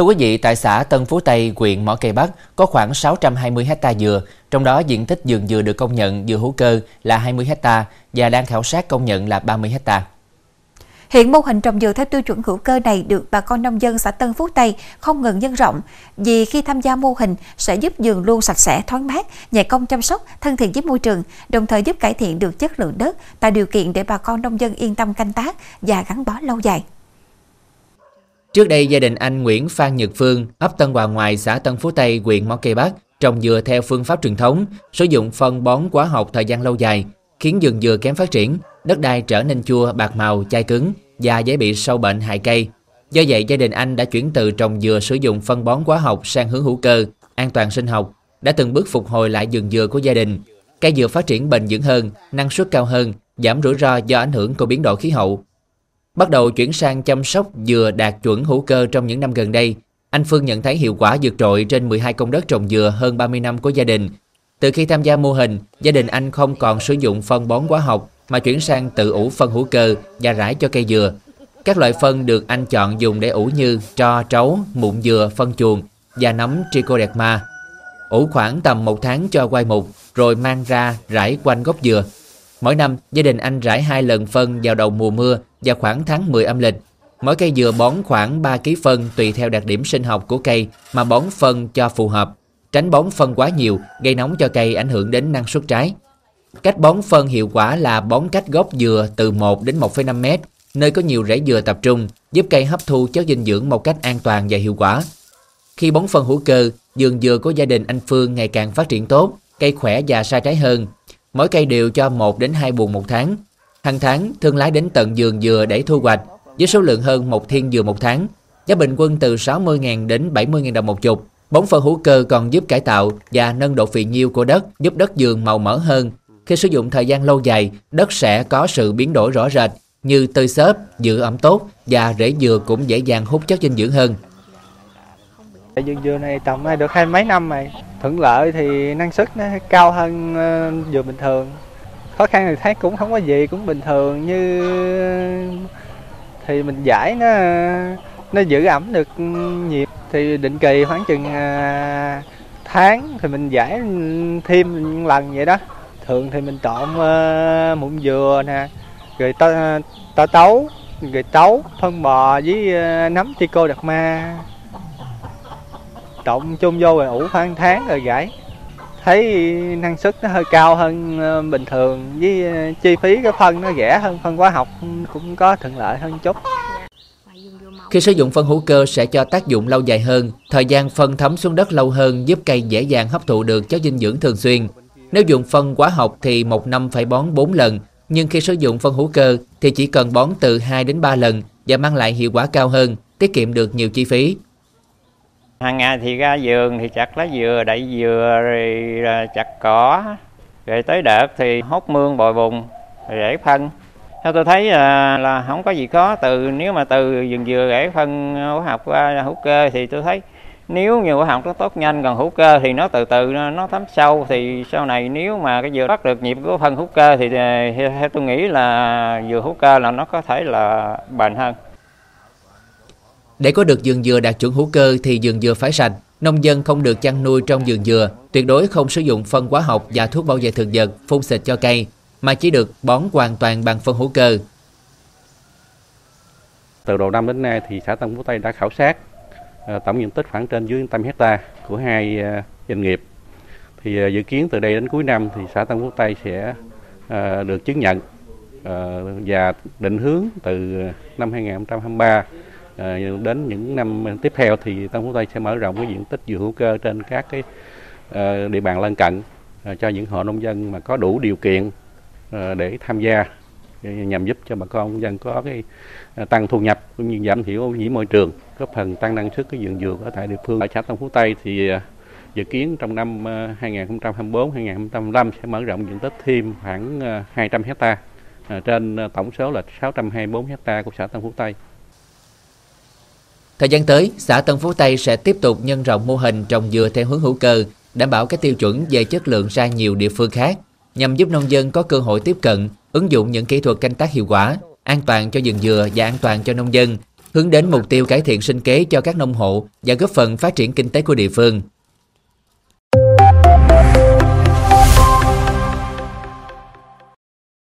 Thưa quý vị, tại xã Tân Phú Tây, huyện Mỏ Cây Bắc có khoảng 620 ha dừa, trong đó diện tích vườn dừa được công nhận dừa hữu cơ là 20 ha và đang khảo sát công nhận là 30 ha. Hiện mô hình trồng dừa theo tiêu chuẩn hữu cơ này được bà con nông dân xã Tân Phú Tây không ngừng nhân rộng, vì khi tham gia mô hình sẽ giúp vườn luôn sạch sẽ, thoáng mát, nhẹ công chăm sóc, thân thiện với môi trường, đồng thời giúp cải thiện được chất lượng đất, tạo điều kiện để bà con nông dân yên tâm canh tác và gắn bó lâu dài. Trước đây, gia đình anh Nguyễn Phan Nhật Phương, ấp Tân Hòa Ngoài, xã Tân Phú Tây, huyện Mỏ Cây Bắc, trồng dừa theo phương pháp truyền thống, sử dụng phân bón hóa học thời gian lâu dài, khiến vườn dừa kém phát triển, đất đai trở nên chua, bạc màu, chai cứng và dễ bị sâu bệnh hại cây. Do vậy, gia đình anh đã chuyển từ trồng dừa sử dụng phân bón hóa học sang hướng hữu cơ, an toàn sinh học, đã từng bước phục hồi lại vườn dừa của gia đình. Cây dừa phát triển bền vững hơn, năng suất cao hơn, giảm rủi ro do ảnh hưởng của biến đổi khí hậu. Bắt đầu chuyển sang chăm sóc dừa đạt chuẩn hữu cơ trong những năm gần đây, anh Phương nhận thấy hiệu quả vượt trội trên 12 công đất trồng dừa hơn 30 năm của gia đình. Từ khi tham gia mô hình, gia đình anh không còn sử dụng phân bón hóa học mà chuyển sang tự ủ phân hữu cơ và rải cho cây dừa. Các loại phân được anh chọn dùng để ủ như tro, trấu, mụn dừa, phân chuồng và nấm trichoderma. Ủ khoảng tầm một tháng cho quay mục, rồi mang ra rải quanh gốc dừa. Mỗi năm, gia đình anh rải hai lần phân vào đầu mùa mưa và khoảng tháng 10 âm lịch. Mỗi cây dừa bón khoảng 3 kg phân tùy theo đặc điểm sinh học của cây mà bón phân cho phù hợp. Tránh bón phân quá nhiều gây nóng cho cây ảnh hưởng đến năng suất trái. Cách bón phân hiệu quả là bón cách gốc dừa từ 1 đến 1,5 m nơi có nhiều rễ dừa tập trung, giúp cây hấp thu chất dinh dưỡng một cách an toàn và hiệu quả. Khi bón phân hữu cơ, vườn dừa của gia đình anh Phương ngày càng phát triển tốt, cây khỏe và sai trái hơn. Mỗi cây đều cho 1 đến 2 buồng một tháng. Hàng tháng, thương lái đến tận vườn dừa để thu hoạch, với số lượng hơn một thiên dừa một tháng. Giá bình quân từ 60.000 đến 70.000 đồng một chục. Bón phân hữu cơ còn giúp cải tạo và nâng độ phì nhiêu của đất, giúp đất vườn màu mỡ hơn. Khi sử dụng thời gian lâu dài, đất sẽ có sự biến đổi rõ rệt như tơi xốp, giữ ẩm tốt và rễ dừa cũng dễ dàng hút chất dinh dưỡng hơn. Dừa dừa này trồng được hai mấy năm rồi. Thuận lợi thì năng suất nó cao hơn ờ, dừa bình thường. Khó khăn thì thấy cũng không có gì, cũng bình thường như thì mình giải nó nó giữ ẩm được nhiệt thì định kỳ khoảng chừng à, tháng thì mình giải thêm lần vậy đó. Thường thì mình trộn à, mụn dừa nè rồi tơ tơ tấu rồi tấu phân bò với à, nấm tico đặc ma. Trộn chung vô rồi ủ khoảng tháng rồi gãy thấy năng suất nó hơi cao hơn ờ, bình thường với ờ, chi phí cái phân nó rẻ hơn phân hóa học cũng có thuận lợi hơn chút khi sử dụng phân hữu cơ sẽ cho tác dụng lâu dài hơn, thời gian phân thấm xuống đất lâu hơn giúp cây dễ dàng hấp thụ được chất dinh dưỡng thường xuyên. Nếu dùng phân hóa học thì một năm phải bón 4 lần, nhưng khi sử dụng phân hữu cơ thì chỉ cần bón từ 2 đến 3 lần và mang lại hiệu quả cao hơn, tiết kiệm được nhiều chi phí. Hàng ngày thì ra vườn thì chặt lá dừa, đậy dừa, rồi à, chặt cỏ, rồi tới đợt thì hốt mương bồi bùn, rồi phân. Theo tôi thấy là, là không có gì khó. Từ nếu mà từ vườn dừa rễ phân à, hóa học qua hữu cơ thì tôi thấy nếu như hóa học nó tốt nhanh còn hữu cơ thì nó từ từ nó, nó thấm sâu. Thì sau này nếu mà cái dừa bắt được nhịp của phân hữu cơ thì à, theo tôi nghĩ là dừa hữu cơ là nó có thể là bền hơn để có được vườn dừa đạt chuẩn hữu cơ thì vườn dừa phải sạch nông dân không được chăn nuôi trong vườn dừa, tuyệt đối không sử dụng phân hóa học và thuốc bảo vệ thực vật, phun xịt cho cây, mà chỉ được bón hoàn toàn bằng phân hữu cơ. Từ đầu năm đến nay thì xã Tân Phú Tây đã khảo sát ờ, tổng diện tích khoảng trên dưới 100 hecta của hai ờ, doanh nghiệp. Thì ờ, dự kiến từ đây đến cuối năm thì xã Tân Phú Tây sẽ được chứng nhận và định hướng từ năm 2023 Ờ, đến những năm tiếp theo thì Tân Phú Tây sẽ mở rộng cái diện tích dừa hữu cơ trên các cái ờ, địa bàn lân cận ờ, cho những hộ nông dân mà có đủ điều kiện để tham gia nhằm giúp cho bà con nông dân có cái tăng thu nhập cũng như giảm thiểu ô nhiễm môi trường, góp phần tăng năng suất cái vườn dừa ở tại địa phương ở xã Tân Phú Tây thì dự kiến trong năm 2024 2025 sẽ mở rộng diện tích thêm khoảng 200 hecta trên tổng số là 624 hecta của xã Tân Phú Tây. Thời gian tới, xã Tân Phú Tây sẽ tiếp tục nhân rộng mô hình trồng dừa theo hướng hữu cơ, đảm bảo các tiêu chuẩn về chất lượng ra nhiều địa phương khác nhằm giúp nông dân có cơ hội tiếp cận, ứng dụng những kỹ thuật canh tác hiệu quả, an toàn cho rừng dừa và an toàn cho nông dân, hướng đến mục tiêu cải thiện sinh kế cho các nông hộ và góp phần phát triển kinh tế của địa phương.